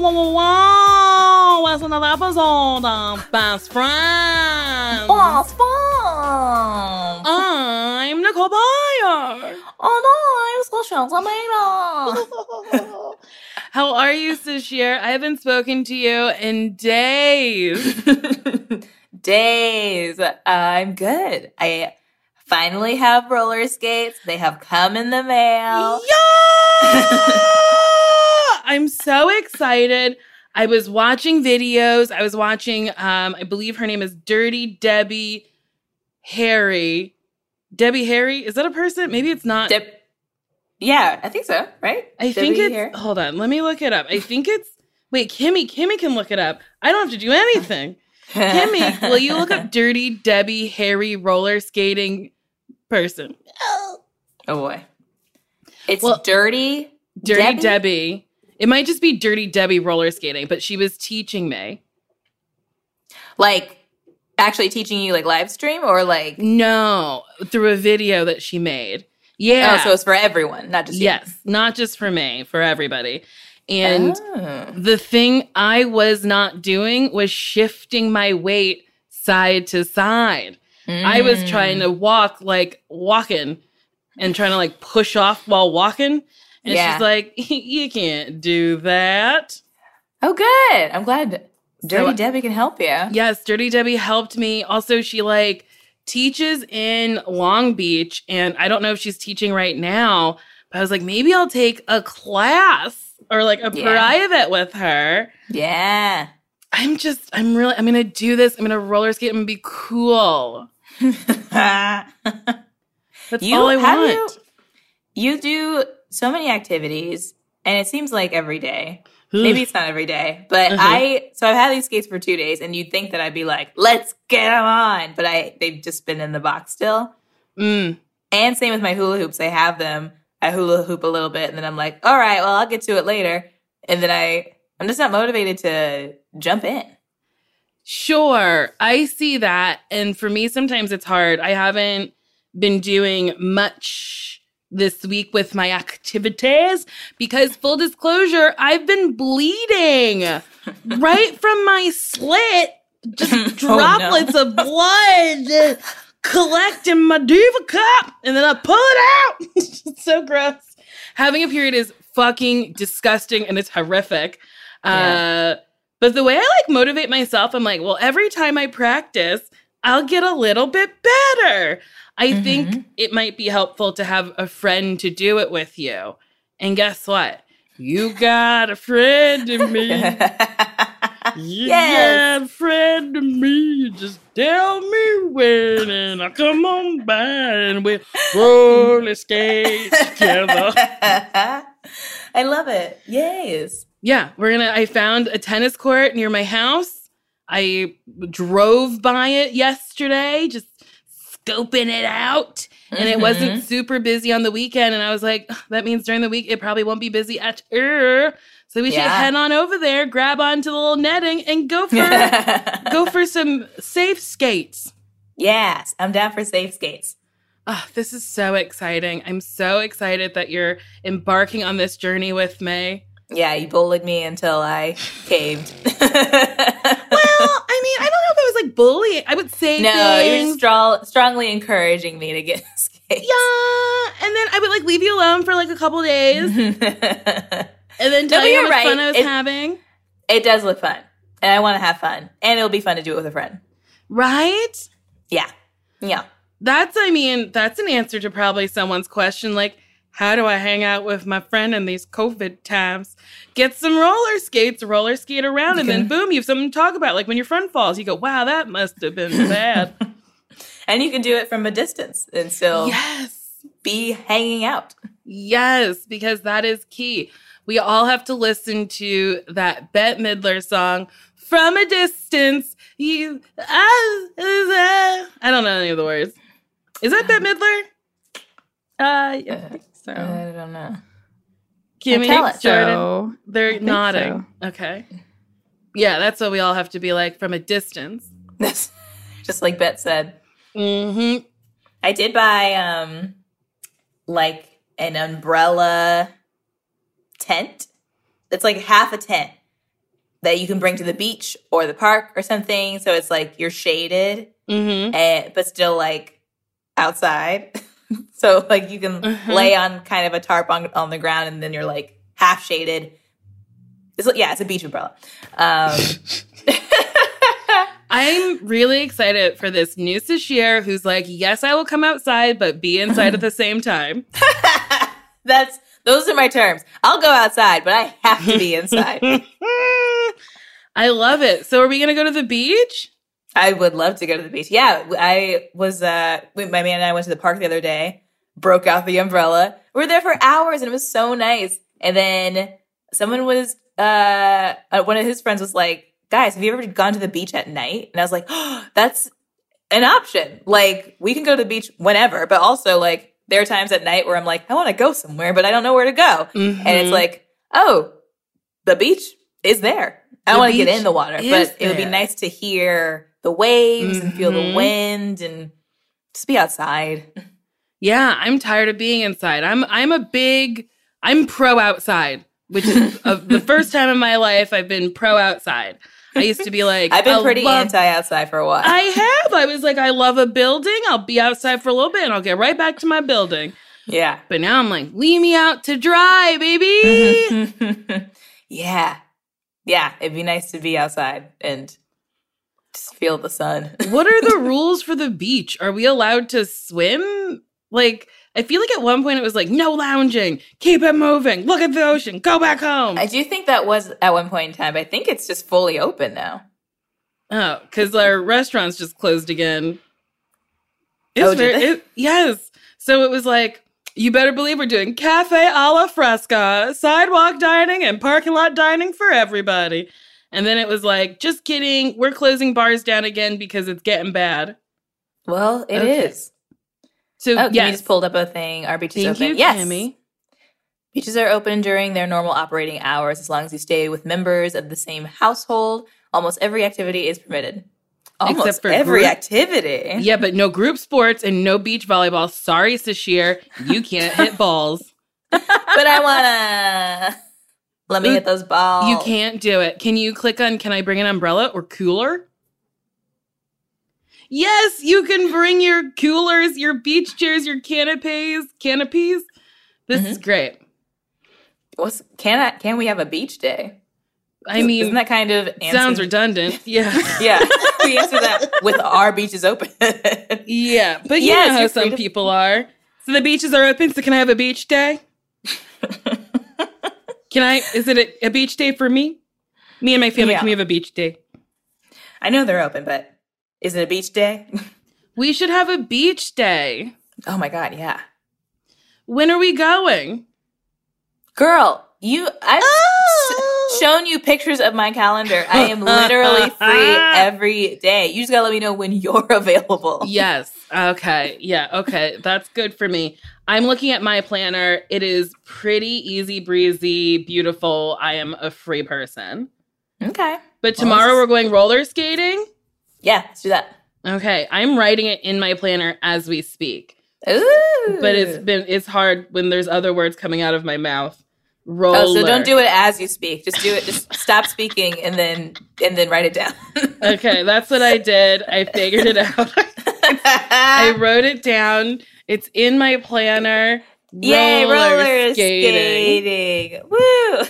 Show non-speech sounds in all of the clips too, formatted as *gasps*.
wow, wow, wow. That's another episode of Best Friends. Boss Boss! I'm Nicole Byer. Oh no, I'm so Samira. *laughs* How are you, Sasheer? I haven't spoken to you in days. *laughs* Days. I'm good. I finally have roller skates. They have come in the mail. Yeah! I'm so excited. I was watching videos. I was watching, um, I believe her name is Dirty Debbie Harry. Debbie Harry? Is that a person? Maybe it's not. Deb- yeah, I think so, right? I think it's here? hold on, let me look it up. I think it's wait, Kimmy, Kimmy can look it up. I don't have to do anything. Kimmy, will you look up *laughs* Dirty Debbie Harry roller skating person? Oh boy. It's Well, dirty. Dirty Debbie? Debbie. It might just be Dirty Debbie roller skating, but she was teaching me. Like actually teaching you like live stream or like No, through a video that she made. Yeah. Oh, so it's for everyone, not just you. yes, not just for me, for everybody. And Oh. the thing I was not doing was shifting my weight side to side. I was Mm. trying to walk like walking and trying to like push off while walking. And Yeah. she's like, *laughs* you can't do that. Oh, good. I'm glad Dirty So- Debbie can help you. Yes, Dirty Debbie helped me. Also, she like teaches in Long Beach, and I don't know if she's teaching right now, but I was like, maybe I'll take a class or like a Yeah. private with her. Yeah. I'm just, I'm really, I'm gonna do this. I'm gonna roller skate. I'm gonna be cool. *laughs* That's You- all I want. you do so many activities, and it seems like every day. Maybe it's not every day, but Uh-huh. I so I've had these skates for two days, and you'd think that I'd be like, "Let's get them on," but I they've just been in the box still. Mm. And same with my hula hoops. I have them. I hula hoop a little bit, and then I'm like, "All right, well, I'll get to it later." And then I I'm just not motivated to jump in. Sure, I see that. And for me, sometimes it's hard. I haven't been doing much this week with my activities because, full disclosure, I've been bleeding *laughs* right from my slit. Just *laughs* Oh, no. droplets of blood collect in my diva cup and then I pull it out. *laughs* it's so gross. Having a period is fucking disgusting and it's horrific. Uh, but the way I like motivate myself, I'm like, well, every time I practice, I'll get a little bit better. I Mhm. think it might be helpful to have a friend to do it with you. And guess what? You *laughs* got a friend in me. *laughs* You Yes. got a friend in me. Just tell me when, and I'll come on by and we'll roller skate together. *laughs* I love it. Yes. Yeah, we're gonna. I found a tennis court near my house. I drove by it yesterday, just scoping it out, and it wasn't mm-hmm. super busy on the weekend. And I was like, that means during the week it probably won't be busy at all. So we should Yeah. head on over there, grab onto the little netting, and go *laughs* for go for some safe skates. yes, I'm down for safe skates. Oh, this is so exciting. I'm so excited that you're embarking on this journey with me. Yeah, you bullied me until I caved. *laughs* Well, I mean, I don't know if it was like bullying. I would say no, you're things. strongly encouraging me to get *laughs* skates. Yeah, and then I would like leave you alone for like a couple days, *laughs* and then tell but you how you're fun. I was It- having. it does look fun, and I want to have fun, and it'll be fun to do it with a friend. Right? Yeah, yeah. That's, I mean, that's an answer to probably someone's question like, how do I hang out with my friend in these COVID times? Get some roller skates, roller skate around, and then boom, you have something to talk about. Like when your friend falls, you go, wow, that must have been bad. *laughs* And you can do it from a distance and still yes. be hanging out. Yes, because that is key. We all have to listen to that Bette Midler song from a distance. You, I, I don't know any of the words. Is that Bette Midler? Uh, yeah, so. I don't know. Kimmy, tell it. Jordan, So they're think nodding. Okay. Yeah, that's what we all have to be like from a distance. *laughs* Just like Bette said. Mm-hmm. I did buy um like an umbrella tent. It's like half a tent. that you can bring to the beach or the park or something. So it's like you're shaded, Mm-hmm. and, but still like outside. *laughs* *laughs* so like you can Mhm. lay on kind of a tarp on, on the ground and then you're like half shaded. It's, yeah, it's a beach umbrella. Um, *laughs* I'm really excited for this new Sasheer who's like, yes, I will come outside, but be inside at the same time. *laughs* that's those are my terms. I'll go outside, but I have to be inside. I love it. So, are we going to go to the beach? I would love to go to the beach. Yeah, I was. Uh, my man and I went to the park the other day. Broke out the umbrella. We were there for hours, and it was so nice. And then someone was. Uh, uh, one of his friends was like, "Guys, have you ever gone to the beach at night?" And I was like, oh, *gasps* "That's an option. Like, we can go to the beach whenever, but also like there are times at night where I'm like, I want to go somewhere, but I don't know where to go." Mhm. And it's like, oh, the beach is there. I The want to get in the water, but it would be nice to hear the waves and feel the Mhm. wind and just be outside. yeah, I'm tired of being inside. I'm I'm a big I'm pro outside, which is *laughs* uh, the first time in my life I've been pro outside. I used to be like, I've been pretty love- anti outside for a while. I have. I was like, I love a building. I'll be outside for a little bit and I'll get right back to my building. yeah. But now I'm like, leave me out to dry, baby. *laughs* yeah. Yeah. It'd be nice to be outside and just feel the sun. *laughs* what are the rules for the beach? Are we allowed to swim? Like, I feel like at one point it was like, no lounging, keep it moving, look at the ocean, go back home. I do think that was at one point in time. I think it's just fully open now. oh, because our restaurants just closed again. It's Oh, very- it- yes. So it was like, you better believe we're doing cafe a la fresca, sidewalk dining and parking lot dining for everybody. And then it was like, just kidding, we're closing bars down again because it's getting bad. Well, it is. Okay. So Oh, yes, just pulled up a thing. Our beach is thank open. you, yes. Kimmy. Beaches are open during their normal operating hours as long as you stay with members of the same household. Almost every activity is permitted. Almost Except for every group- activity. Yeah, but no group sports and no beach volleyball. Sorry, Sasheer, you can't hit balls. *laughs* but I wanna let me hit those balls. You can't do it. Can you click on can I bring an umbrella or cooler? Yes, you can bring your coolers, your beach chairs, your canopies, canopies. This is mm-hmm. great. What's, can I? Can we have a beach day? I mean, isn't that kind of sounds redundant. *laughs* Yeah. Yeah, we answer that with our beaches open. yeah, but you Yes, know how some to- people are. So the beaches are open, so can I have a beach day? *laughs* Can I? Is it a, a beach day for me? Me and my family, Yeah. can we have a beach day? I know they're open, but is it a beach day? *laughs* We should have a beach day. oh my god, yeah, When are we going? girl, you. Oh. Ah! s- shown you pictures of my calendar. I am literally *laughs* free every day. You just gotta let me know when you're *laughs* available. Yes. Okay. Yeah. Okay. That's good for me. I'm looking at my planner. It is pretty easy breezy, beautiful. I am a free person. Okay. But tomorrow this- we're going roller skating. Yeah, let's do that. Okay. I'm writing it in my planner as we speak. Ooh. But it's been it's hard when there's other words coming out of my mouth. Roller. Oh, so don't do it as you speak. Just do it. Just stop speaking and then and then write it down. *laughs* Okay, that's what I did. I figured it out. *laughs* I *laughs* wrote it down. It's in my planner. Yay, roller skating. Woo.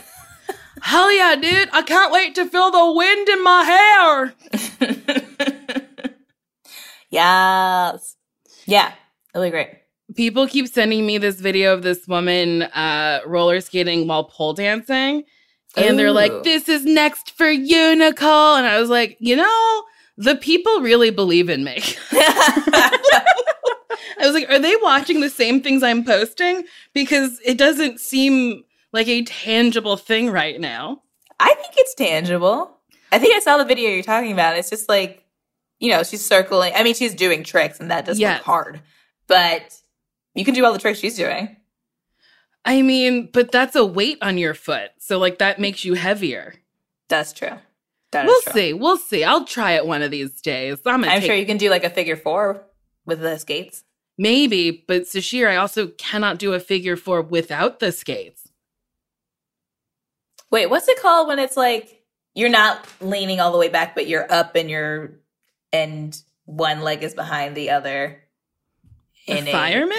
Hell yeah, dude. I can't wait to feel the wind in my hair. yes. Yeah. it'll be great. People keep sending me this video of this woman uh, roller skating while pole dancing. And they're like, this is next for you, Nicole. And I was like, you know, the people really believe in me. *laughs* I was like, are they watching the same things I'm posting? Because it doesn't seem like a tangible thing right now. I think it's tangible. I think I saw the video you're talking about. It's just like, you know, she's circling. I mean, she's doing tricks and that does Yes. look hard. But you can do all the tricks she's doing. I mean, but that's a weight on your foot. So, like, that makes you heavier. That's true. That is We'll true. see. We'll see. I'll try it one of these days. I'm, I'm take- sure you can do like a figure four with the skates. Maybe, but Sasheer, I also cannot do a figure four without the skates. Wait, what's it called when it's like you're not leaning all the way back, but you're up and you're and one leg is behind the other. In a- fireman?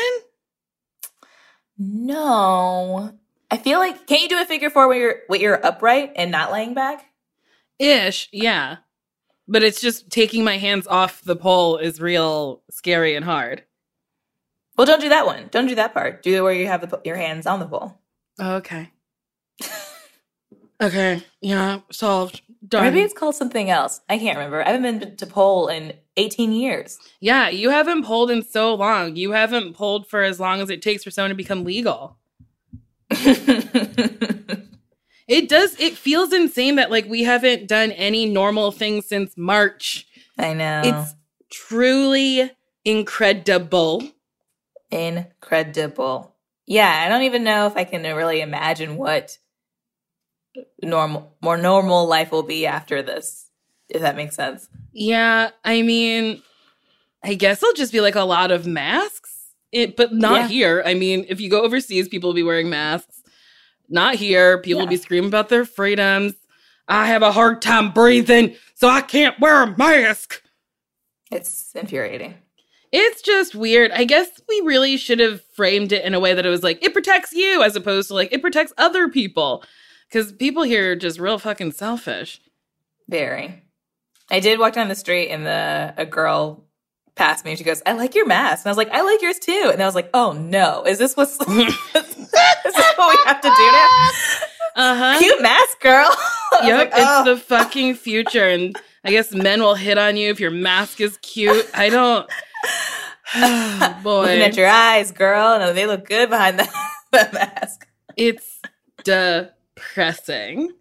No. I feel like can't you do a figure four where you're where you're upright and not laying back? Ish, yeah. But it's just taking my hands off the pole is real scary and hard. Well, don't do that one. Don't do that part. Do it where you have the, your hands on the pole. Okay. *laughs* okay. Yeah, solved. Done. Maybe it's called something else. I can't remember. I haven't been to pole in 18 years. yeah, you haven't pulled in so long. You haven't pulled for as long as it takes for someone to become legal. *laughs* It does. It feels insane that like we haven't done any normal things since March. I know. It's truly incredible. incredible. Yeah, I don't even know if I can really imagine what normal, more normal life will be after this. If that makes sense. Yeah, I mean, I guess it'll just be like a lot of masks. It, but not Yeah. here. I mean, if you go overseas, people will be wearing masks. Not here. People will be screaming about their freedoms. I have a hard time breathing, so I can't wear a mask. It's infuriating. It's just weird. I guess we really should have framed it in a way that it was like, it protects you as opposed to like, it protects other people. Because people here are just real fucking selfish. Very. I did walk down the street and the a girl passed me and she goes, I like your mask. And I was like, I like yours too. And I was like, oh no, is this what's *laughs* is this what we have to do now? Uh huh. Cute mask, girl. *laughs* Yep, like, it's oh. the fucking future. And I guess men will hit on you if your mask is cute. I don't. Oh, *sighs* *sighs* boy. Looking at your eyes, girl. No, they look good behind that, *laughs* that mask. it's depressing.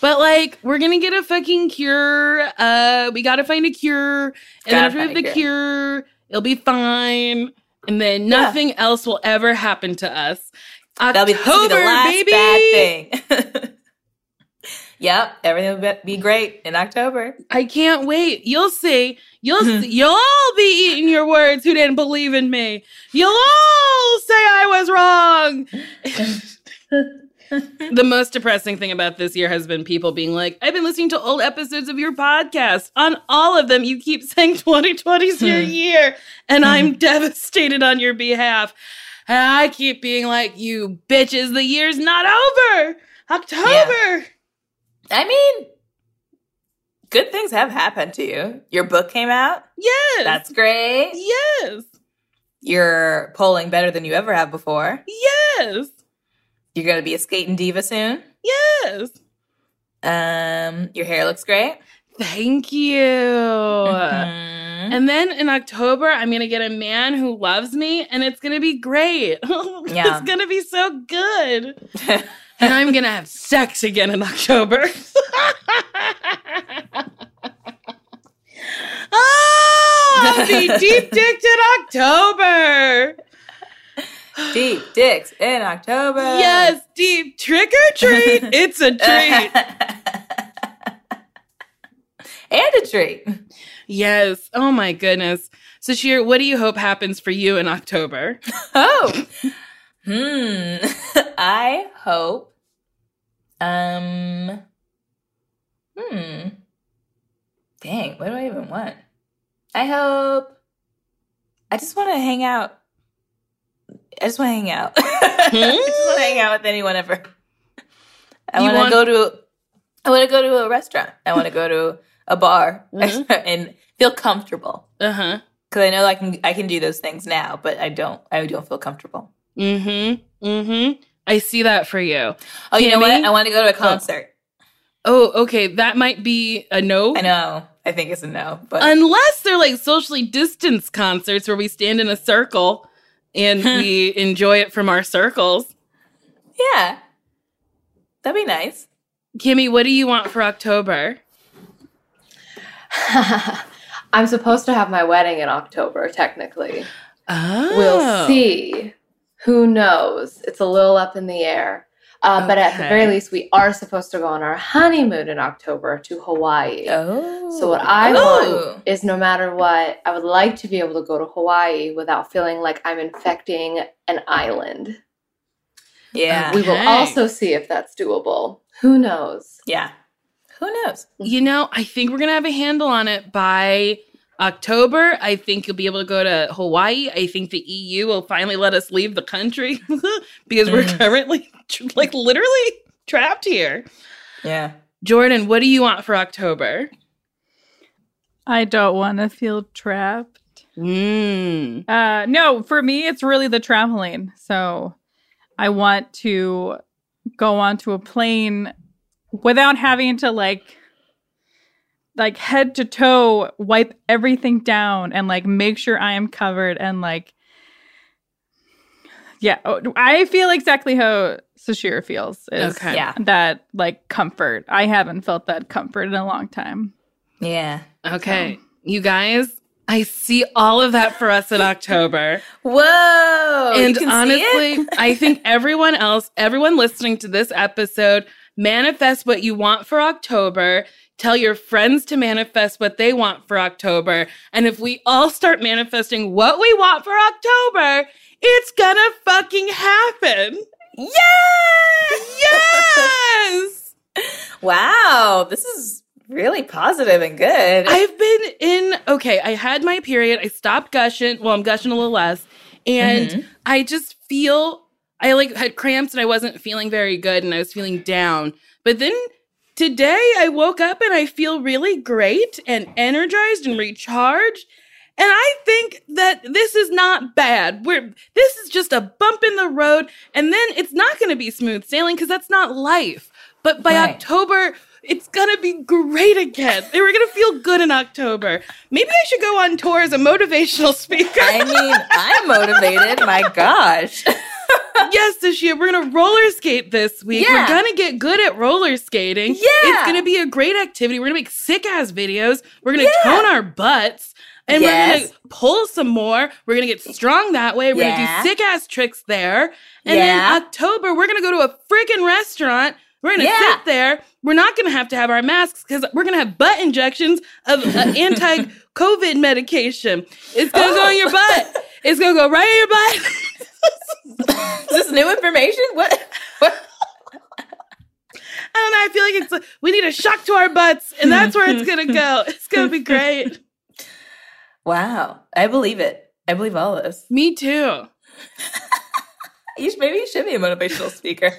But like, we're gonna get a fucking cure. Uh, we gotta find a cure, and then after we have the a cure, it'll be fine, and then Yeah. nothing else will ever happen to us. That'll be, October, this will be the last baby. bad thing. *laughs* yep, everything will be- great in October. I can't wait. You'll see. You'll Mhm. see. You'll all be eating your words who didn't believe in me. You'll all say I was wrong. *laughs* *laughs* the most depressing thing about this year has been people being like, I've been listening to old episodes of your podcast. On all of them, you keep *laughs* saying 2020 is your Hmm. year, and I'm devastated on your behalf. And I keep being like, you bitches, the year's not over. October. I mean, good things have happened to you. Your book came out. Yes. That's great. yes. You're poling better than you ever have before. Yes. You're going to be a skating diva soon. Yes. Um, your hair looks great. Thank you. Mhm. And then in October, I'm going to get a man who loves me and it's going to be great. *laughs* Yeah. it's going to be so good. *laughs* And I'm going to have sex again in October. oh, *laughs* I'll be deep dicked in October. Deep dicks in October. Yes, deep trick or treat. It's a treat. *laughs* and a treat. Yes. Oh my goodness. So, Sheer, what do you hope happens for you in October? *laughs* Oh. hmm. *laughs* I hope. Um. Hmm. Dang, what do I even want? I hope. I just want to hang out. I just want to hang out. *laughs* I just want to hang out with anyone ever. I want to go to. I want to go to a restaurant. I want to go to a bar Mhm. *laughs* and feel comfortable Uh huh. because I know I can. I can do those things now, but I don't. I don't feel comfortable. Mm hmm. Mm hmm. I see that for you. Oh, you know what? I want to go to a concert. Oh, okay. That might be a no. I know. I think it's a no, but Unless they're like socially distanced concerts where we stand in a circle and *laughs* we enjoy it from our circles. yeah, that'd be nice. Kimmy, what do you want for October? *laughs* I'm supposed to have my wedding in October, technically. Oh. We'll see. Who knows? It's a little up in the air. Uh, But at the very least, we are supposed to go on our honeymoon in October to Hawaii. Oh, So what I Oh. want is no matter what, I would like to be able to go to Hawaii without feeling like I'm infecting an island. yeah, We will Okay. also see if that's doable. Who knows? yeah. Who knows? You know, I think we're gonna have a handle on it by October. I think you'll be able to go to Hawaii. I think the EU will finally let us leave the country *laughs* because we're Mm. currently tr- *laughs* like literally trapped here. Yeah. Jordan, what do you want for October? I don't want to feel trapped. Mm. Uh, no, for me, it's really the traveling. So I want to go onto a plane without having to like, like head to toe wipe everything down and like make sure I am covered and like, yeah, oh, I feel exactly how Sashira feels. Is Okay. Yeah. that like comfort. I haven't felt that comfort in a long time. Yeah. Okay, you guys, I see all of that for us in October. *laughs* Whoa. you and can see honestly, it? I think *laughs* everyone else, everyone listening to this episode, manifest what you want for October. Tell your friends to manifest what they want for October. And if we all start manifesting what we want for October, it's gonna fucking happen. Yes! Yes! *laughs* Wow. This is really positive and good. I've been in, okay, I had my period. I stopped gushing. Well, I'm gushing a little less. And Mhm. I just feel, I like had cramps and I wasn't feeling very good and I was feeling down. But then today I woke up and I feel really great and energized and recharged. And I think that this is not bad. We're this is just a bump in the road, and then it's not going to be smooth sailing because that's not life. But by Right. October, it's gonna be great again. They were gonna feel good in October. Maybe I should go on tour as a motivational *laughs* speaker. I mean, I'm motivated. My gosh. *laughs* yes, this year we're gonna roller skate this week. Yeah. We're gonna get good at roller skating. Yeah. It's gonna be a great activity. We're gonna make sick ass videos. We're gonna Yeah. tone our butts. And we're gonna pull some more. We're gonna get strong that way. We're Yeah. gonna do sick ass tricks there. And Yeah. then October, we're gonna go to a freaking restaurant. We're gonna Yeah. sit there. We're not gonna have to have our masks because we're gonna have butt injections of uh, anti-COVID *laughs* medication. It's gonna go in your butt. *laughs* It's gonna go right in your butt. *laughs* *laughs* Is this new information? What? What? I don't know. I feel like it's like, we need a shock to our butts, and that's where it's *laughs* gonna go. It's gonna be great. Wow. I believe it. I believe all this. Me too. *laughs* You should, maybe you should be a motivational speaker.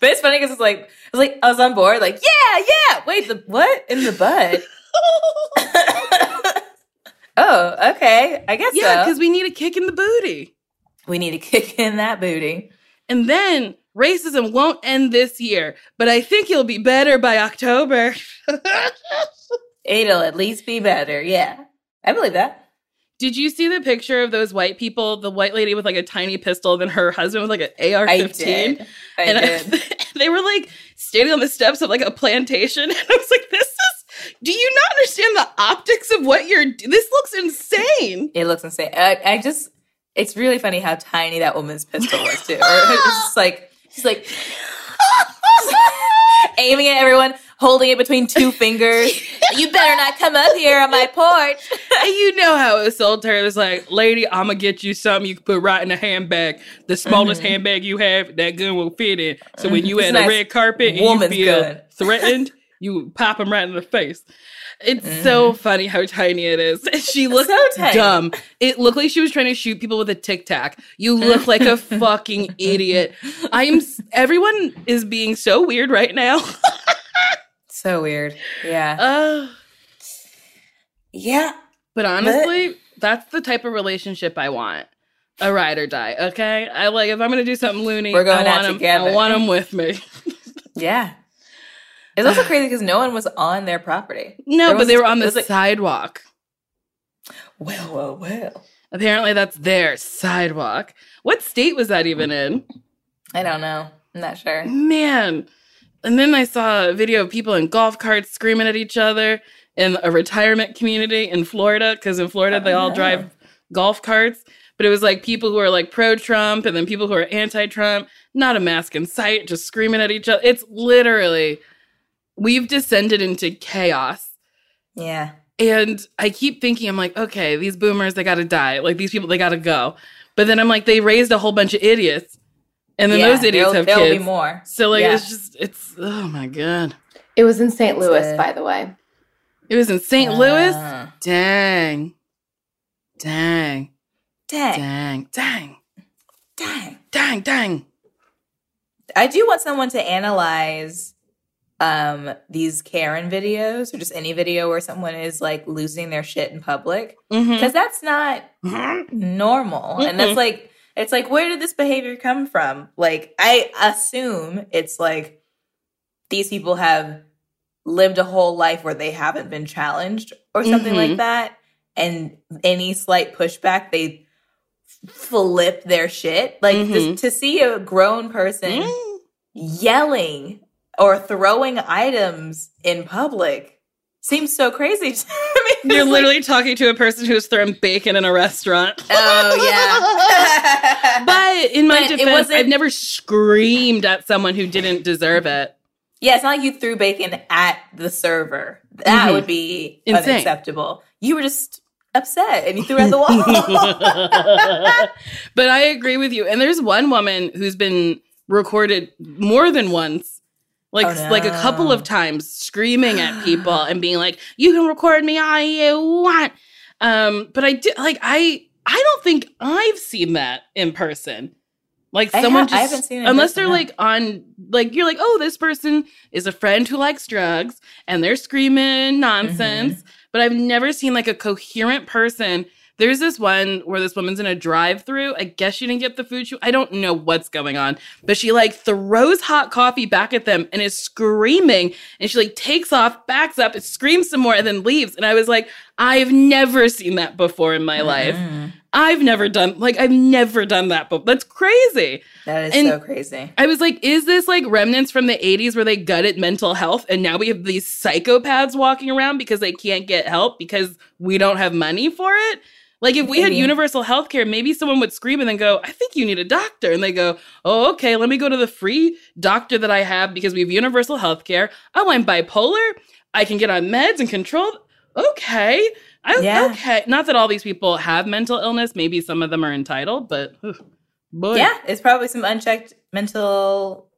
But it's funny because it's like it's like I was on board. Like yeah, yeah. Wait, the what in the butt? oh, okay. I guess Yeah, so. because we need a kick in the booty, we need to *laughs* kick in that booty. and then racism won't end this year, but I think it'll be better by October. *laughs* It'll at least be better. Yeah, I believe that. Did you see the picture of those white people? The white lady with like a tiny pistol, then her husband with like an AR-15. did. I and did. *laughs* they were like standing on the steps of like a plantation, and I was like, "This is. Do you not understand the optics of what you're? Doing? This looks insane." It looks insane. I, I just, it's really funny how tiny that woman's pistol was too. *laughs* It's just like, she's like *laughs* aiming at everyone, holding it between two *laughs* fingers. you better not come up here on my porch. and you know how it was sold her. It was like, "Lady, I'm gonna get you something you can put right in a handbag. The smallest mm-hmm. handbag you have, that gun will fit in. So when mm-hmm. you It's at nice a red carpet and you feel gun. threatened, you pop him right in the face." It's so funny how tiny it is. *laughs* She looked So dumb. It looked like she was trying to shoot people with a tic tac. You look like a *laughs* fucking idiot. I'm. Everyone is being so weird right now. *laughs* So weird. Yeah. Uh, Yeah. but honestly, that's the type of relationship I want. A ride or die. Okay, I like if I'm gonna do something loony. We're going I out want 'em- together. I want them with me. Yeah. It's also crazy because no one was on their property. No, There but they were on the like- sidewalk. Well, well, well. Apparently, that's their sidewalk. What state was that even in? I don't know. I'm not sure. Man. And then I saw a video of people in golf carts screaming at each other in a retirement community in Florida, because in Florida they all Oh. drive golf carts. But it was like people who are like pro Trump and then people who are anti Trump, not a mask in sight, just screaming at each other. It's literally, we've descended into chaos. Yeah. And I keep thinking, I'm like, okay, these boomers, they gotta die. Like these people, they gotta go. But then I'm like, they raised a whole bunch of idiots. And then Yeah, those idiots there'll- have there'll kids. be more. So like Yeah. it's just it's oh my god. It was in St. Louis, it. by the way. It was in St. Louis. Uh, Dang. Dang. dang, Dang. Dang. dang. Dang. Dang. I do want someone to analyze um these Karen videos or just any video where someone is like losing their shit in public. Because that's not normal. And that's like it's like where did this behavior come from? Like i assume it's like these people have lived a whole life where they haven't been challenged or something like that. And any slight pushback they flip their shit. Like Mhm. this, to see a grown person Mm. yelling or throwing items in public seems so crazy *laughs* to me. You're It's like, literally talking to a person who's throwing bacon in a restaurant. *laughs* oh yeah *laughs* But in my But defense, I've never screamed at someone who didn't deserve it. Yeah, it's not like you threw bacon at the server. That Mhm. would be Insane. unacceptable. You were just upset and you threw it at the wall. but I agree with you. And there's one woman who's been recorded more than once. Like Oh, no. like a couple of times screaming at people *sighs* and being like, "You can record me all you want." Um, but I did like I I don't think I've seen that in person. Like someone ha- I just haven't seen it unless person, they're no. like on like you're like, "Oh, this person is a friend who likes drugs and they're screaming nonsense." Mm-hmm. But I've never seen like a coherent person there's this one where this woman's in a drive-through. I guess she didn't get the food. She, I don't know what's going on, but she like throws hot coffee back at them and is screaming. And she like takes off, backs up, and screams some more, and then leaves. And I was like, I've never seen that before in my life. Mhm. I've never done like I've never done that, but that's crazy. That is And- so crazy. I was like, is this like remnants from the 80s where they gutted mental health and now we have these psychopaths walking around because they can't get help because we don't have money for it? Like if we had universal health care, maybe someone would scream and then go, I think you need a doctor. And they go, Oh, okay, let me go to the free doctor that I have because we have universal health care. Oh, I'm bipolar. I can get on meds and control. Okay. I, Yeah. Okay. Not that all these people have mental illness. Maybe some of them are entitled, but ugh, boy. Yeah, it's probably some unchecked mental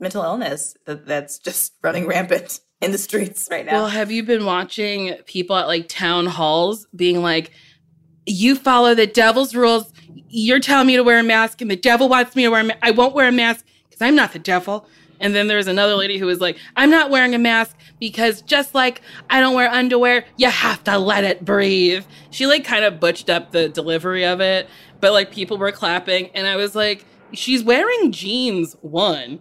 mental illness that, that's just running rampant in the streets right now. Well, have you been watching people at like town halls being like, you follow the devil's rules. You're telling me to wear a mask, and the devil wants me to wear a mask. I won't wear a mask because I'm not the devil. And then there was another lady who was like, I'm not wearing a mask because just like I don't wear underwear, you have to let it breathe. She like kind of butched up the delivery of it, but like people were clapping. And I was like, she's wearing jeans, one.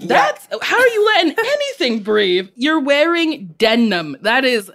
That's how are you letting *laughs* anything breathe? You're wearing denim. That is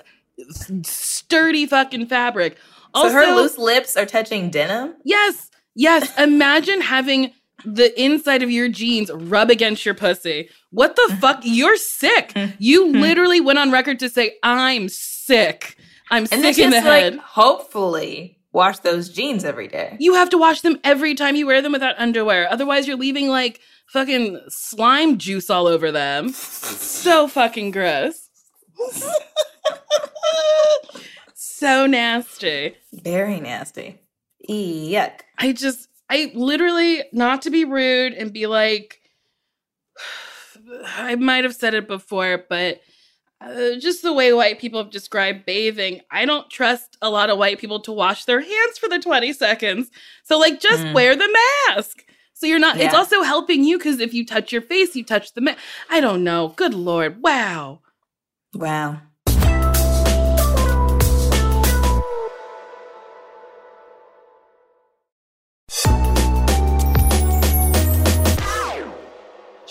sturdy fucking fabric. So Also, her loose lips are touching denim. yes, yes. *laughs* Imagine having the inside of your jeans rub against your pussy. What the fuck? You're sick. Hmm. You hmm. literally went on record to say, "I'm sick. I'm And sick in the just like head." hopefully wash those jeans every day. You have to wash them every time you wear them without underwear. Otherwise, you're leaving like fucking slime juice all over them. so fucking gross. *laughs* so nasty. Very nasty. Yuck. I just, I literally, not to be rude and be like, *sighs* I might have said it before, but uh, just the way white people have described bathing, I don't trust a lot of white people to wash their hands for the 20 seconds. So, like, just Mm. wear the mask. So you're not, it's also helping you because if you touch your face, you touch the mask. I don't know. Good Lord. Wow. Wow.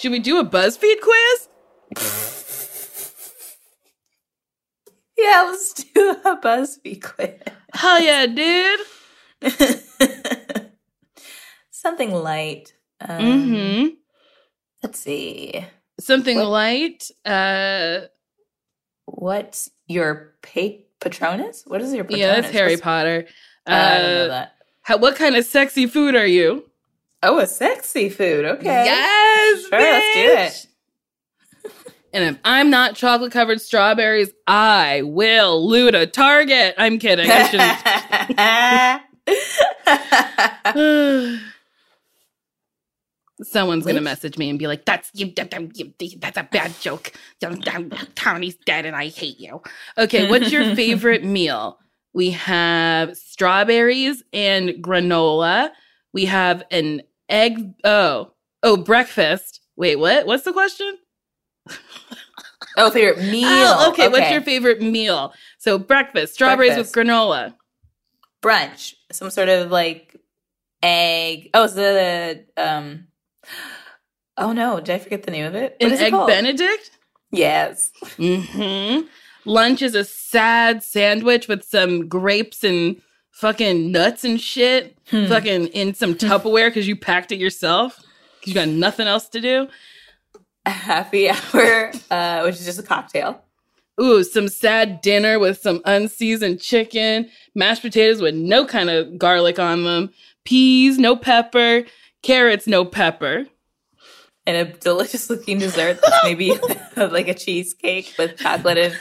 Should we do a BuzzFeed quiz? *laughs* Yeah, let's do a BuzzFeed quiz. Hell yeah, dude. *laughs* Something light. Um, mm-hmm. Let's see. Something What- light. Uh, What's your pa- Patronus? What is your Patronus? yeah, that's Harry What's- Potter. Uh, I don't know Uh, that. how, what kind of sexy food are you? Oh, a sexy food. Okay. Yes, Sure, let's do it. And if I'm not chocolate covered strawberries, I will loot a Target. I'm kidding. I shouldn't. *laughs* *sighs* Someone's gonna message me and be like, "That's you. that- that- That's a bad joke. Tony's dead, and I hate you." Okay, what's your *laughs* favorite meal? We have strawberries and granola. We have an egg. Oh, oh, breakfast. Wait, what? What's the question? *laughs* Oh, favorite meal. Oh, okay. What's your favorite meal? So breakfast, strawberries Breakfast. with granola. brunch? Some sort of like egg. Oh, it's the um. Oh no! Did I forget the name of it? What An is it egg called? Benedict. Yes. hmm Lunch is a sad sandwich with some grapes and fucking nuts and shit. Hmm. Fucking in some Tupperware because you packed it yourself. 'cause you got nothing else to do. A happy hour, uh, which is just a cocktail. Ooh, some sad dinner with some unseasoned chicken, mashed potatoes with no kind of garlic on them, peas, no pepper, carrots, no pepper. and a delicious looking dessert that's *laughs* maybe *laughs* like a cheesecake with chocolate and,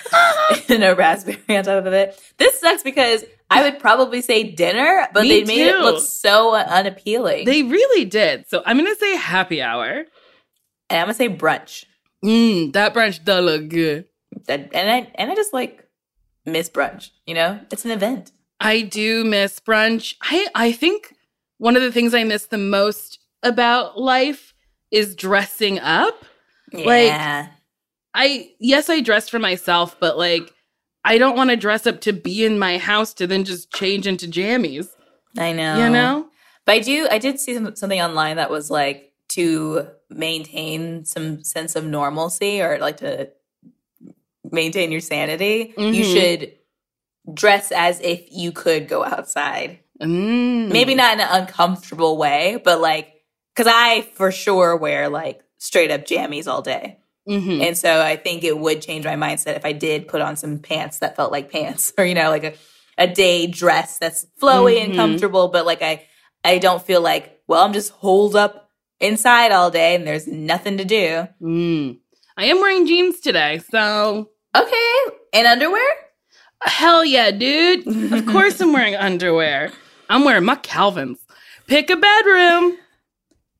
and a raspberry on top of it. This sucks because I would probably say dinner, but Me they made it look so unappealing. They really did. So I'm gonna say happy hour. and I'm gonna say brunch. Mmm, that brunch does look good. That, and I and I just like miss brunch. You know, it's an event. I do miss brunch. I I think one of the things I miss the most about life is dressing up. Like- Yeah, I yes, I dress for myself, but like I don't want to dress up to be in my house to then just change into jammies. I know. You know? But I do. I did see some, something online that was like to maintain some sense of normalcy or like to maintain your sanity. You Mhm. should dress as if you could go outside. Mm. Maybe not in an uncomfortable way, but like, because I for sure wear like straight up jammies all day. Mhm. And so I think it would change my mindset if I did put on some pants that felt like pants *laughs* or, you know, like a, a day dress that's flowy and Mhm. comfortable, but like I, I don't feel like, well, I'm just holed up inside all day and there's nothing to do. Mm. I am wearing jeans today, so Okay. And underwear? hell yeah, dude. Of course I'm wearing *laughs* underwear. I'm wearing my Calvins. Pick a bedroom.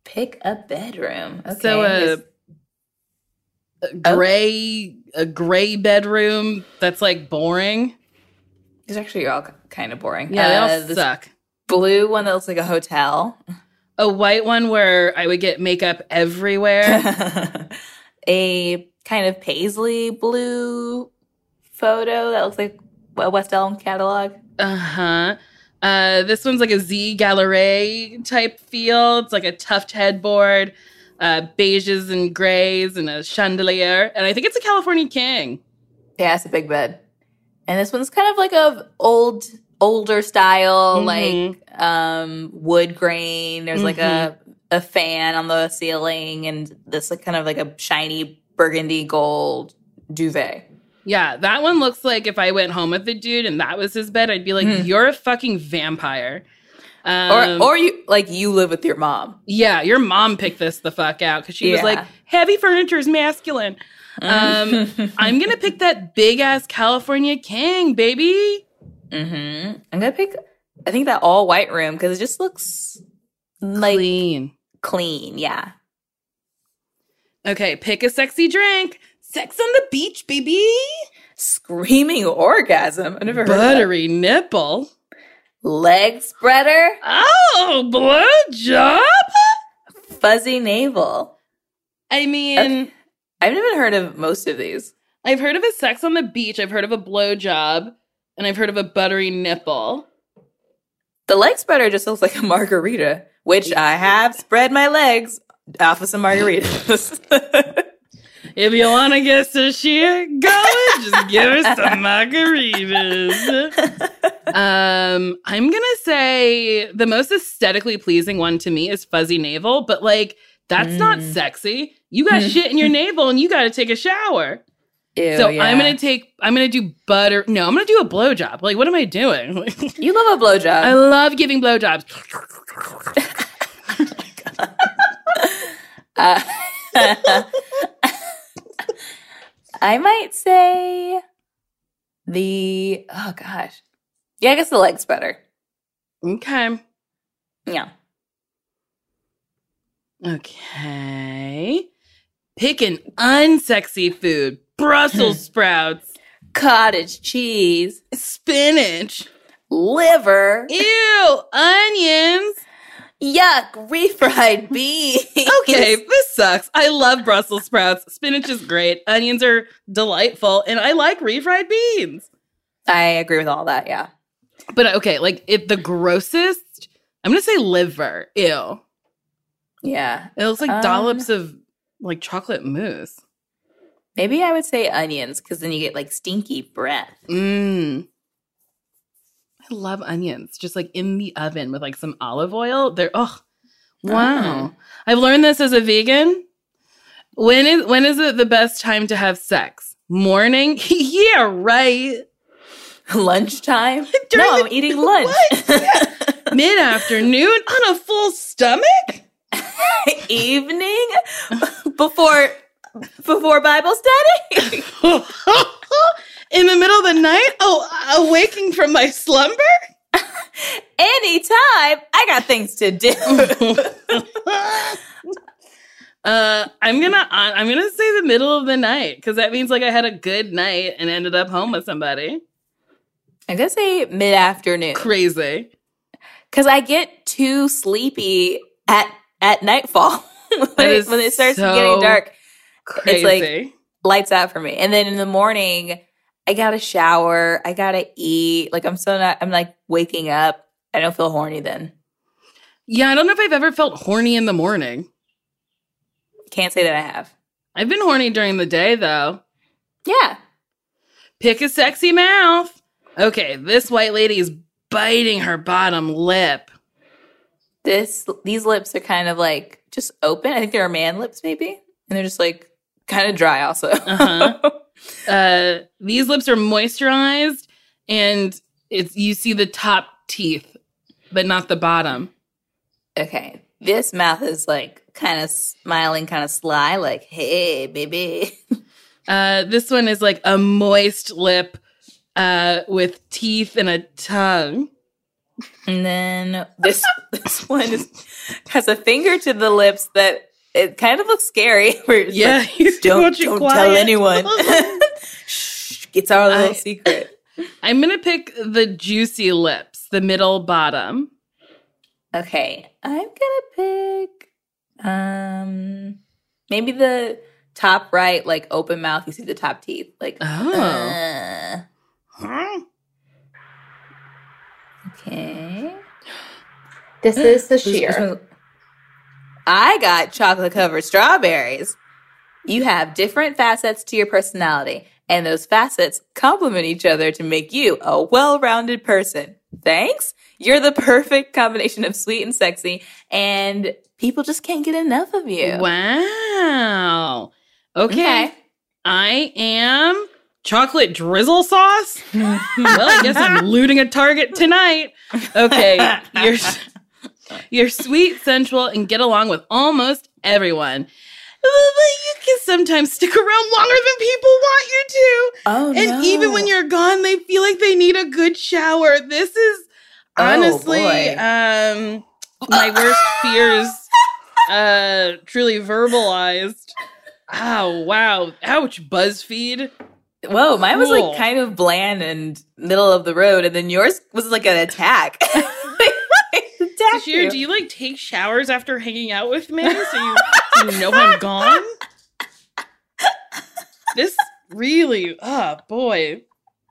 Pick a bedroom. Okay. So uh, A gray a gray bedroom that's like boring. these actually are all kind of boring. Yeah, they Uh, all suck. blue one that looks like a hotel. A white one where I would get makeup everywhere. *laughs* a kind of paisley blue photo that looks like a West Elm catalog. uh-huh. Uh this one's like a Z Gallery type feel. It's like a tuft headboard, uh beiges and grays and a chandelier. And I think it's a California King. Yeah, it's a big bed. And this one's kind of like a old older style, Mhm. like um wood grain. There's like a a fan on the ceiling and this like kind of like a shiny burgundy gold duvet. Yeah, that one looks like if I went home with the dude and that was his bed, I'd be like, Mhm. "You're a fucking vampire." Um, or or you like you live with your mom. yeah, your mom picked this the fuck out because she was like, "Heavy furniture is masculine." Um, *laughs* I'm gonna pick that big ass California King, baby. hmm I'm gonna pick. I think that all white room because it just looks like Clean. clean. Yeah. Okay, pick a sexy drink. Sex on the beach, baby. Screaming orgasm. I never heard. Buttery nipple. Leg spreader. Oh, blowjob. Fuzzy navel. I mean, I've never heard of most of these. I've heard of a sex on the beach. I've heard of a blowjob, and I've heard of a buttery nipple. The leg spreader just looks like a margarita, which I have spread my legs off of some margaritas. *laughs* If you want to get some shit going, just give us some margaritas. *laughs* Um, I'm gonna say the most aesthetically pleasing one to me is fuzzy navel, but like that's not Mm. sexy. You got shit in your navel and you got to take a shower. Ew, so yeah. I'm gonna take. I'm gonna do butter. No, I'm gonna do a blowjob. Like, what am I doing? *laughs* You love a blowjob. I love giving blowjobs. *laughs* Uh, I might say the oh gosh, yeah, I guess the leg's better. Okay. Yeah, Okay. Pick an unsexy food. Brussels *laughs* sprouts, Cottage cheese, spinach. liver, Ew, onions. Yuck, refried *laughs* beans. Okay, this sucks. I love Brussels sprouts. Spinach is great. Onions are delightful, and I like refried beans. I agree with all that. Yeah. But okay, like if the grossest, I'm gonna say liver. Ew. Yeah. It looks like Um, dollops of like chocolate mousse. Maybe I would say onions because then you get like stinky breath. Mmm. I love onions, just like in the oven with like some olive oil. They're oh wow. I've learned this as a vegan. When is when is it the best time to have sex? Morning? *laughs* yeah, right. Lunchtime? *laughs* During no, the- I'm eating lunch. *laughs* Mid afternoon on a full stomach? Evening? Before before Bible study? In the middle of the night? Oh, awaking from my slumber? *laughs* Anytime. I got things to do. *laughs* uh, I'm gonna I'm gonna say the middle of the night because that means like I had a good night and ended up home with somebody. I'm gonna say mid afternoon. Crazy. Because I get too sleepy at at nightfall. *laughs* when, it, when it starts so getting dark. Crazy. like- lights out for me. And then in the morning, I gotta shower. I gotta eat. Like I'm so not. I'm like waking up. I don't feel horny then. yeah, I don't know if I've ever felt horny in the morning. Can't say that I have. I've been horny during the day though. Yeah. Pick a sexy mouth. Okay, this white lady is biting her bottom lip. This these lips are kind of like just open. I think they're man lips maybe, and they're just like kind of dry also. Uh-huh. *laughs* Uh, these lips are moisturized, and it's you see the top teeth, but not the bottom. okay. This mouth is like kind of smiling, kind of sly, like "Hey, baby." *laughs* Uh, this one is like a moist lip, uh, with teeth and a tongue. And then this *laughs* this one is has a finger to the lips that it kind of looks scary. *laughs* Where it's Yeah, like, he's don't don't quiet. tell anyone. *laughs* *laughs* Shh, it's our little I- secret. I'm gonna pick the juicy lips, the middle bottom. Okay, I'm gonna pick um maybe the top right, like open mouth. You see the top teeth, like Oh. uh, Huh? okay. This is the This- this sheer. I got chocolate covered strawberries. You have different facets to your personality, and those facets complement each other to make you a well rounded person. Thanks. You're the perfect combination of sweet and sexy, and people just can't get enough of you. Wow. Okay. Okay. I am chocolate drizzle sauce. *laughs* well, I guess I'm looting a target tonight. Okay, *laughs* you're you're sweet, sensual, and get along with almost everyone. But you can sometimes stick around longer than people want you to. Oh, And even when you're gone, they feel like they need a good shower. This is Oh, honestly boy. um my worst fears uh truly verbalized. Oh wow. Ouch, BuzzFeed. Whoa, mine was Cool. like kind of bland and middle of the road, and then yours was like an attack. *laughs* You. do you like take showers after hanging out with me so you, *laughs* so you know I'm gone? This really, oh boy.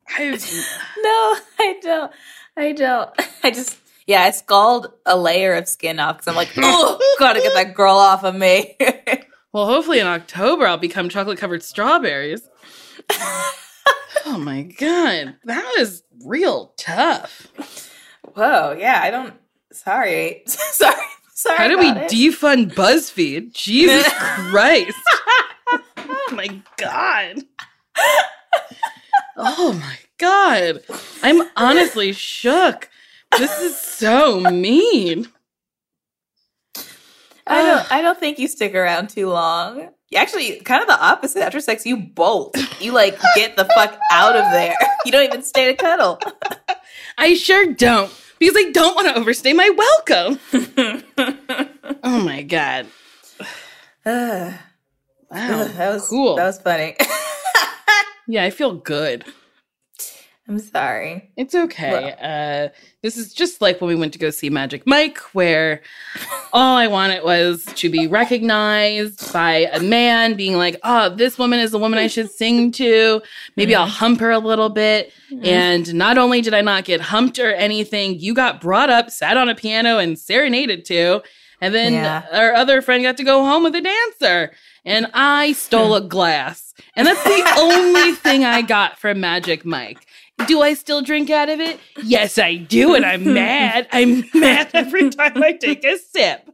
I *laughs* *sighs* No, I don't. I don't. *laughs* I just, yeah, I scald a layer of skin off because I'm like, oh, gotta get that girl off of me. well, hopefully in October I'll become chocolate covered strawberries. oh my god, that was real tough. Whoa, yeah, I don't. Sorry, *laughs* sorry, sorry. How do we it. defund BuzzFeed? Jesus *laughs* Christ. oh *laughs* my god. Oh my god. I'm honestly shook. This is so mean. I don't. I don't think you stick around too long. Actually, kind of the opposite. After sex, you bolt. You like get the fuck out of there. You don't even stay to cuddle. I sure don't because I don't want to overstay my welcome. *laughs* Oh my god. *sighs* Ugh, Wow. that was cool. That was funny. *laughs* yeah, I feel good. I'm sorry. It's okay. Uh, this is just like when we went to go see Magic Mike, where *laughs* all I wanted was to be recognized by a man being like, oh, this woman is the woman I should sing to. Maybe I'll hump her a little bit. And not only did I not get humped or anything, you got brought up, sat on a piano, and serenaded to. And then Yeah. our other friend got to go home with a dancer. And I stole a glass. And that's the *laughs* only thing I got from Magic Mike. Do I still drink out of it? Yes, I do. And I'm *laughs* mad. I'm mad *laughs* every time I take a sip.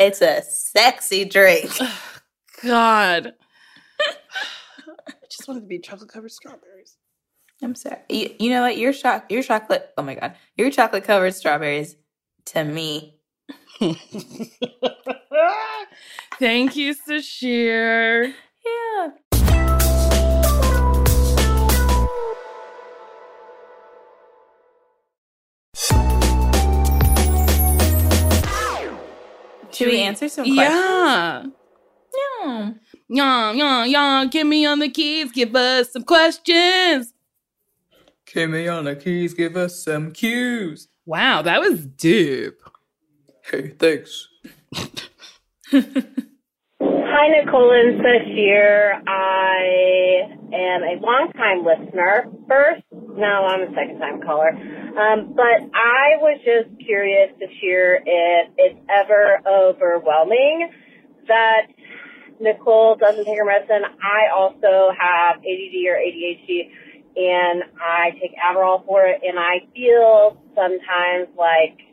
It's a sexy drink. God. *laughs* I just wanted to be chocolate covered strawberries. I'm sorry. You, you know what? Your choc your chocolate. Oh my god, your chocolate covered strawberries to me. Thank you, Sasheer. Yeah. Should we answer some questions? Yeah. Yeah. Yeah, yeah, yeah. Get me on the keys. Give us some questions. Kimmy on the keys, give us some cues. Wow, that was deep. Hey, thanks. *laughs* Hi, Nicole and Sasheer. I am a longtime listener. First, no, I'm a second time caller. Um, but I was just curious hear if it's ever overwhelming that Nicole doesn't take her medicine. I also have ADD or ADHD and I take Adderall for it and I feel sometimes like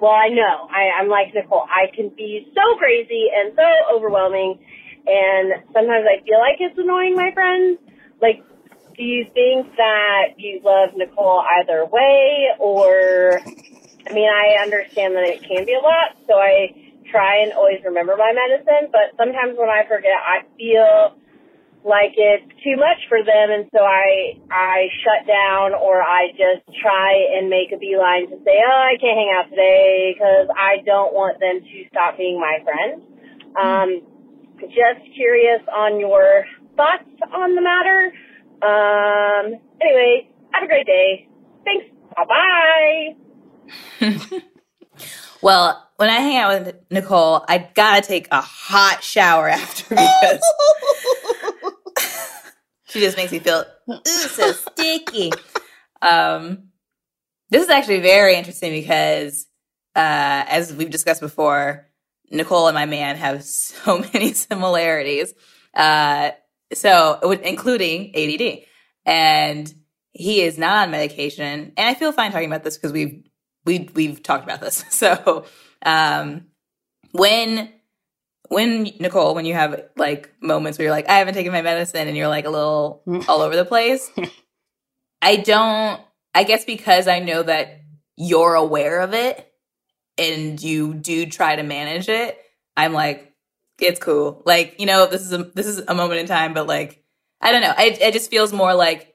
well, I know. I, I'm like Nicole. I can be so crazy and so overwhelming, and sometimes I feel like it's annoying my friends. Like, do you think that you love Nicole either way, or? I mean, I understand that it can be a lot, so I try and always remember my medicine. But sometimes when I forget, I feel like it's too much for them and so I I shut down or I just try and make a beeline to say, "Oh, I can't hang out today because I don't want them to stop being my friend." Um just curious on your thoughts on the matter. Um anyway, have a great day. Thanks. Bye-bye. *laughs* Well, when I hang out with Nicole, I gotta take a hot shower after because *laughs* she just makes me feel ooh, so *laughs* sticky. Um, this is actually very interesting because, uh, as we've discussed before, Nicole and my man have *laughs* so many similarities. Uh, so including ADD, and he is not on medication. And I feel fine talking about this because we've we we've talked about this. *laughs* So um, when when Nicole, when you have like moments where you're like, I haven't taken my medicine, and you're like a little *laughs* all over the place, I don't. I guess because I know that you're aware of it and you do try to manage it. I'm like, it's cool. Like you know, this is a this is a moment in time, but like I don't know. It it just feels more like,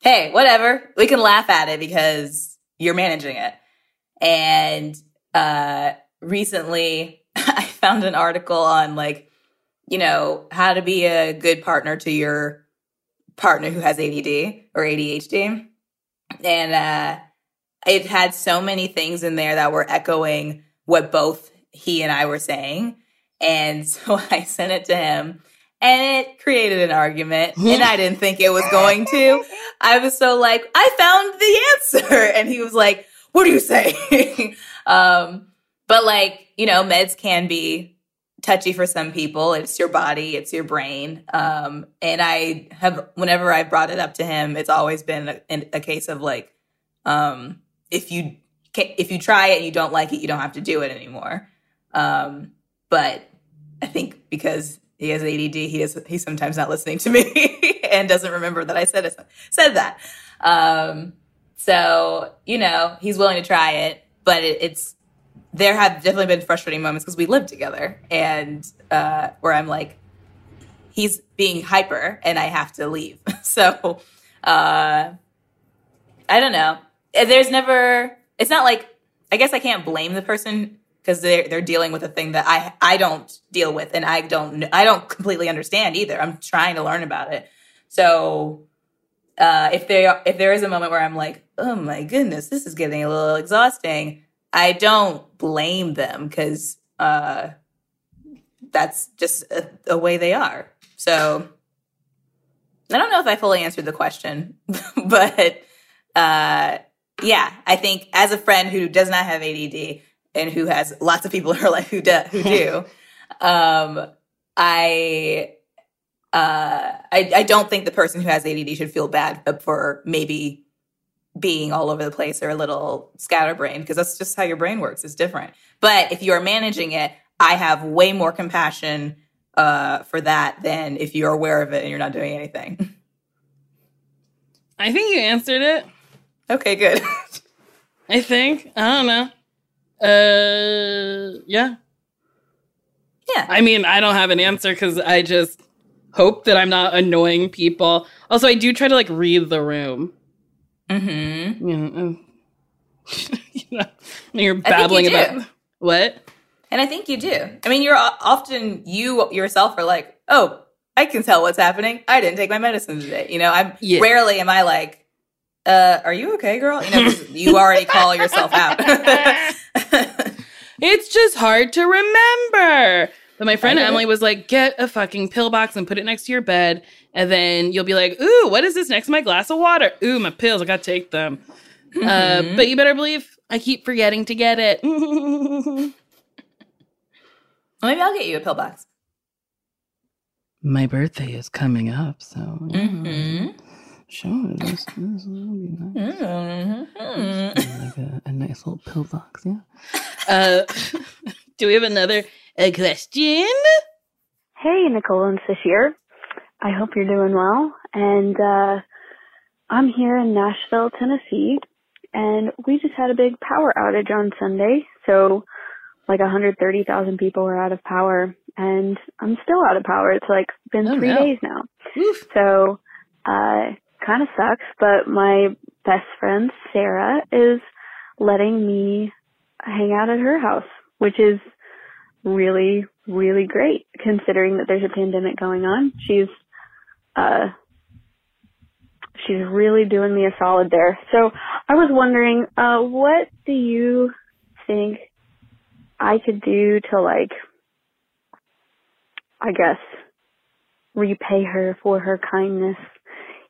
hey, whatever. We can laugh at it because you're managing it. And uh, recently, *laughs* I found an article on like, you know, how to be a good partner to your partner who has ADD or ADHD. And uh, it had so many things in there that were echoing what both he and I were saying. And *laughs* so I sent it to him and it created an argument *laughs* and I didn't think it was going to. I was so like, I found the answer. *laughs* And he was like, what are you saying? um, but like, you know, meds can be touchy for some people. It's your body, it's your brain. Um, and I have, whenever I've brought it up to him, it's always been a, a case of like, um, if you if you try it and you don't like it, you don't have to do it anymore. Um, but I think because he has ADD, he is he's sometimes not listening to me *laughs* and doesn't remember that I said it, said that. Um, so you know he's willing to try it, but it, it's there have definitely been frustrating moments because we live together and uh, where I'm like he's being hyper and I have to leave. *laughs* so uh, I don't know. There's never. It's not like I guess I can't blame the person because they're they're dealing with a thing that I I don't deal with and I don't I don't completely understand either. I'm trying to learn about it. So uh, if they if there is a moment where I'm like, oh my goodness, this is getting a little exhausting, I don't blame them because uh, that's just a, a way they are. So I don't know if I fully answered the question, *laughs* but uh, yeah, I think as a friend who does not have ADD and who has lots of people in her life who do, who do, *laughs* um, I, uh, I I don't think the person who has ADD should feel bad for maybe being all over the place or a little scatterbrained because that's just how your brain works. It's different. But if you are managing it, I have way more compassion uh, for that than if you're aware of it and you're not doing anything. I think you answered it. Okay, good. *laughs* I think. I don't know. Uh, yeah. yeah. I mean, I don't have an answer because I just hope that I'm not annoying people. Also, I do try to like read the room. Mm-hmm. *laughs* You know, uh, you know you're babbling do. about what? And I think you do. I mean, you're often you yourself are like, oh, I can tell what's happening. I didn't take my medicine today. You know, I'm Yeah. rarely am I like, uh, are you okay, girl? You know, *laughs* you already call yourself out. *laughs* It's just hard to remember. But my friend Emily was like, get a fucking pill box and put it next to your bed. And then you'll be like, ooh, what is this next to my glass of water? Ooh, my pills, I gotta take them. Uh, Mhm. but you better believe I keep forgetting to get it. *laughs* Maybe I'll get you a pill box. my birthday is coming up, so Mm-hmm. sure, this, this will be nice. Mm-hmm. Like a, a nice little pill box, yeah. Uh, *laughs* do we have another uh, question? Hey, Nicole and Sasheer. I hope you're doing well. And uh, I'm here in Nashville, Tennessee, and we just had a big power outage on Sunday. So, like 130,000 people were out of power, and I'm still out of power. It's like been Oh, three no. days now. Oof. So, uh, kind of sucks, but my best friend, Sarah, is letting me hang out at her house, which is really, really great considering that there's a pandemic going on. She's, uh, she's really doing me a solid there. So I was wondering, uh, what do you think I could do to like, I guess, repay her for her kindness?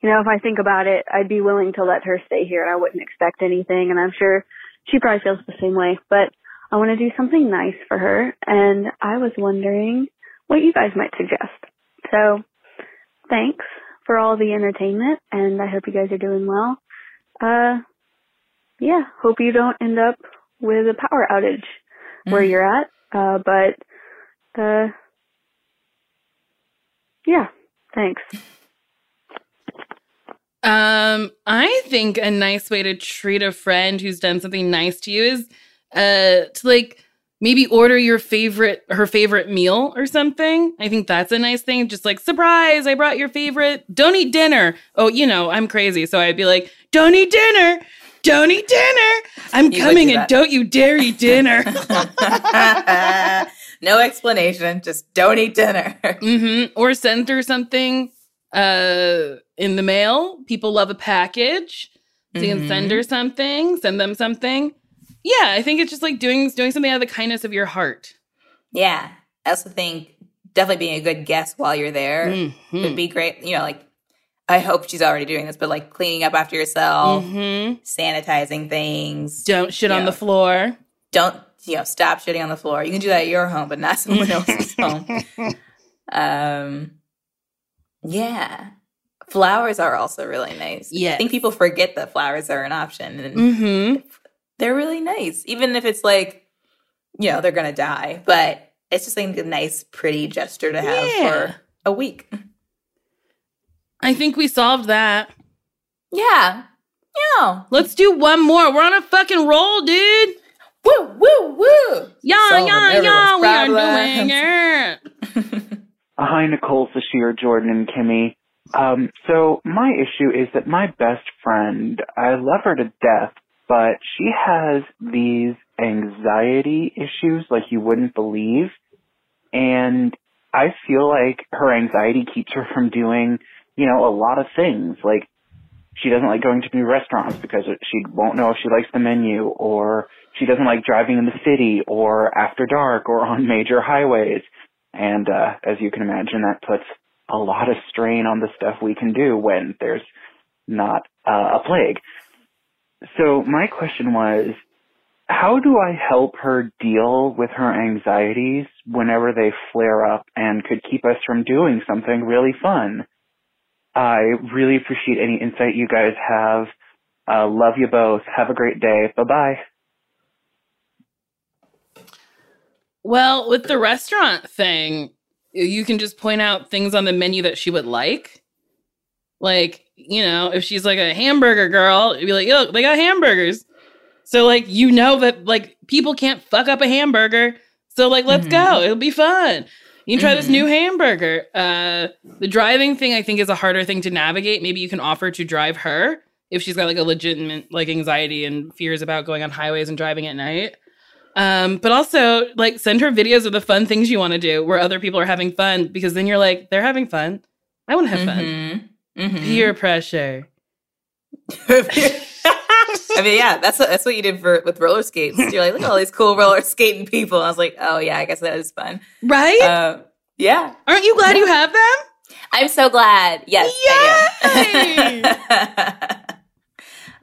You know, if I think about it, I'd be willing to let her stay here and I wouldn't expect anything and I'm sure she probably feels the same way, but I want to do something nice for her and I was wondering what you guys might suggest. So, thanks for all the entertainment and I hope you guys are doing well. Uh, yeah, hope you don't end up with a power outage where Mm. you're at. Uh, but, uh, yeah, thanks. Um, I think a nice way to treat a friend who's done something nice to you is uh to like maybe order your favorite her favorite meal or something. I think that's a nice thing. Just like surprise, I brought your favorite. Don't eat dinner. Oh, you know, I'm crazy, so I'd be like, don't eat dinner. Don't eat dinner. I'm You coming do and that. don't you dare eat dinner. *laughs* no explanation. Just don't eat dinner. hmm Or send her something uh in the mail. People love a package. So you can send Mhm. her something, send them something. Yeah, I think it's just like doing doing something out of the kindness of your heart. Yeah. I also think definitely being a good guest while you're there Mhm. would be great. You know, like I hope she's already doing this, but like cleaning up after yourself, Mhm. sanitizing things. Don't shit on Yeah. the floor. Don't you know? Stop shitting on the floor. You can do that at your home, but not *laughs* someone else's home. *laughs* Um, yeah. Flowers are also really nice. Yeah, I think people forget that flowers are an option, and Mm-hmm. They're really nice, even if it's like, you know, they're gonna die. But it's just like a nice, pretty gesture to have Yeah. for a week. I think we solved that. Yeah, yeah. Let's do one more. We're on a fucking roll, dude. Woo, woo, woo. Yeah, Solving yeah, everyone's yeah. We are doing it. *laughs* Hi, Nicole, Sasheer, Jordan, and Kimmy. Um, so my issue is that my best friend, I love her to death, but she has these anxiety issues like you wouldn't believe. And I feel like her anxiety keeps her from doing, you know, a lot of things. Like she doesn't like going to new restaurants because she won't know if she likes the menu or she doesn't like driving in the city or after dark or on *laughs* major highways. And, uh, as you can imagine, that puts a lot of strain on the stuff we can do when there's not uh, a plague. So my question was, how do I help her deal with her anxieties whenever they flare up and could keep us from doing something really fun? I really appreciate any insight you guys have. Uh, love you both. Have a great day. Bye bye. Well, with the restaurant thing, you can just point out things on the menu that she would like. Like, you know, if she's like a hamburger girl, you'd be like, yo, they got hamburgers. So like you know that like people can't fuck up a hamburger. So like let's Mm-hmm. go. It'll be fun. You can try this new hamburger. Uh the driving thing I think is a harder thing to navigate. Maybe you can offer to drive her if she's got like a legitimate like anxiety and fears about going on highways and driving at night. Um, but also like send her videos of the fun things you want to do where other people are having fun because then you're like, they're having fun. I want to have fun. Mhm. Mhm. Peer pressure. *laughs* I mean, yeah, that's what, that's what you did for with roller skates. You're like, look at all these cool roller skating people. I was like, oh yeah, I guess that is fun. Right? Uh, yeah, Aren't you glad you have them? I'm so glad. Yes, am.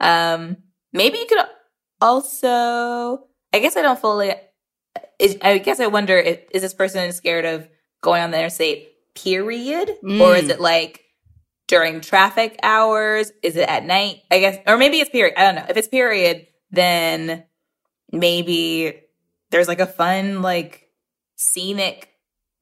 *laughs* um, maybe you could also. I guess I don't fully. Is, I guess I wonder: if, is this person scared of going on the interstate? Period, or is Mm. it like during traffic hours? Is it at night? I guess, or maybe it's period. I don't know. If it's period, then maybe there's like a fun, like scenic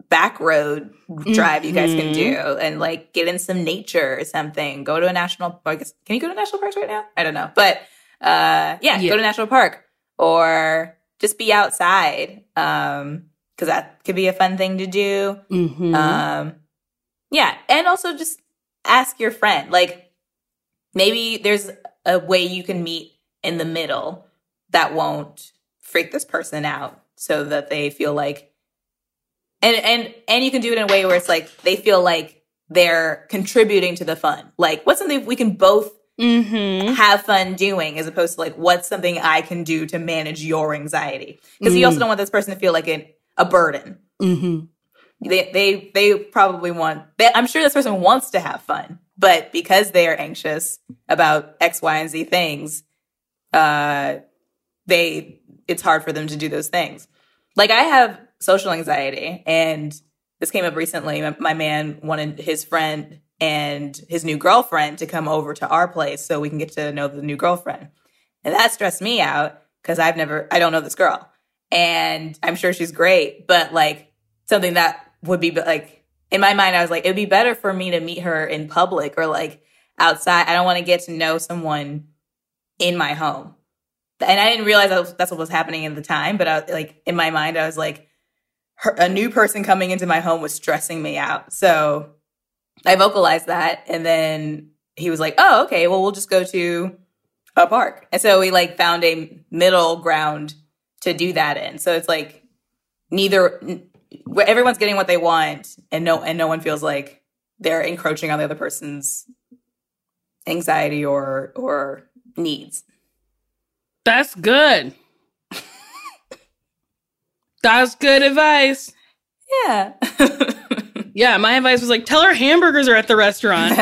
back road drive you guys can Mhm. do and like get in some nature or something. Go to a national I guess can you go to national parks right now? I don't know. But uh yeah, Yeah. go to national park or just be outside. Um because that could be a fun thing to do. Mm-hmm. Um, yeah, and also just ask your friend. Like, maybe there's a way you can meet in the middle that won't freak this person out, so that they feel like, and and and you can do it in a way where it's like they feel like they're contributing to the fun. Like, what's something we can both mm-hmm. have fun doing, as opposed to like, what's something I can do to manage your anxiety? Because you also Mm. don't want this person to feel like an, a burden Mm-hmm. They they they probably want they, i'm sure this person wants to have fun but because they are anxious about x y and z things uh they it's hard for them to do those things. Like i have social anxiety and this came up recently. My, my man wanted his friend and his new girlfriend to come over to our place so we can get to know the new girlfriend. And that stressed me out because i've never i don't know this girl. And i'm sure she's great but like something that would be like in my mind i was like it would be better for me to meet her in public or like outside. I don't want to get to know someone in my home. And i didn't realize that's what was happening at the time but I, like in my mind i was like her, a new person coming into my home was stressing me out. So i vocalized that and then he was like oh okay well we'll just go to a park. And so we like found a middle ground to do that in. So it's like neither everyone's getting what they want and no and no one feels like they're encroaching on the other person's anxiety or or needs That's good. That's good advice. yeah *laughs* Yeah, my advice was like, tell her hamburgers are at the restaurant. *laughs*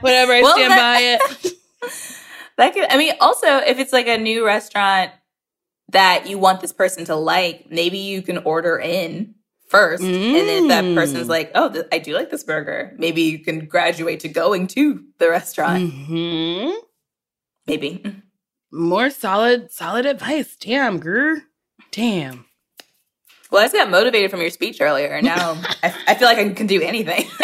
Whatever, I Well, stand that- by it. *laughs* that could i mean also if it's like a new restaurant that you want this person to like maybe you can order in first and if that person's Mm. like oh th- i do like this burger maybe you can graduate to going to the restaurant hmm maybe More solid, solid advice. Damn, Grr. Damn. Well, I just got motivated from your speech earlier, and now *laughs* I, I feel like I can do anything. *laughs*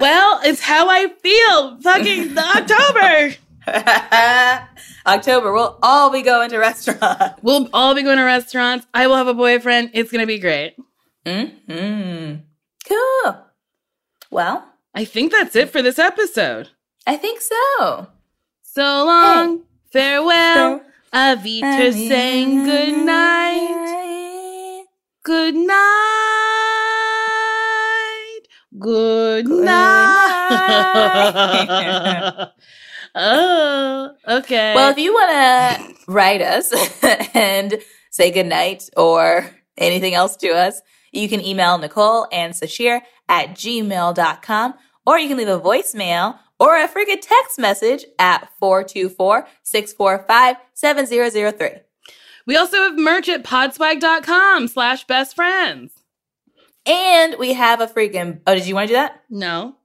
well, it's how I feel. Fucking *laughs* October. *laughs* October, we'll all be going to restaurants. *laughs* We'll all be going to restaurants. I will have a boyfriend. It's gonna be great. hmm Cool. Well, I think that's it for this episode. I think so. So long, farewell. auf Wiedersehen good night. Good night. Good Good night. *laughs* oh, okay. Well, if you want to write us *laughs* and say goodnight or anything else to us, you can email Nicole and Sasheer at gmail.com or you can leave a voicemail or a freaking text message at 424-645-7003. we also have merch at podswag.com slash best friends. And we have a freaking, oh, did you want to do that? No.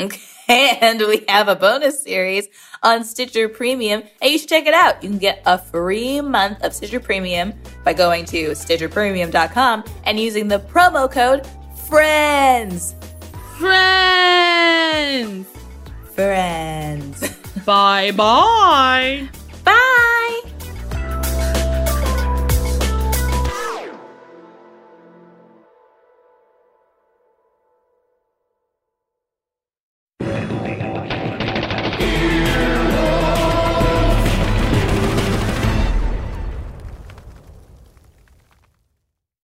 Okay. *laughs* And we have a bonus series on Stitcher Premium, and you should check it out. You can get a free month of Stitcher Premium by going to StitcherPremium.com and using the promo code FRIENDS. Friends. Friends. *laughs* Bye bye bye.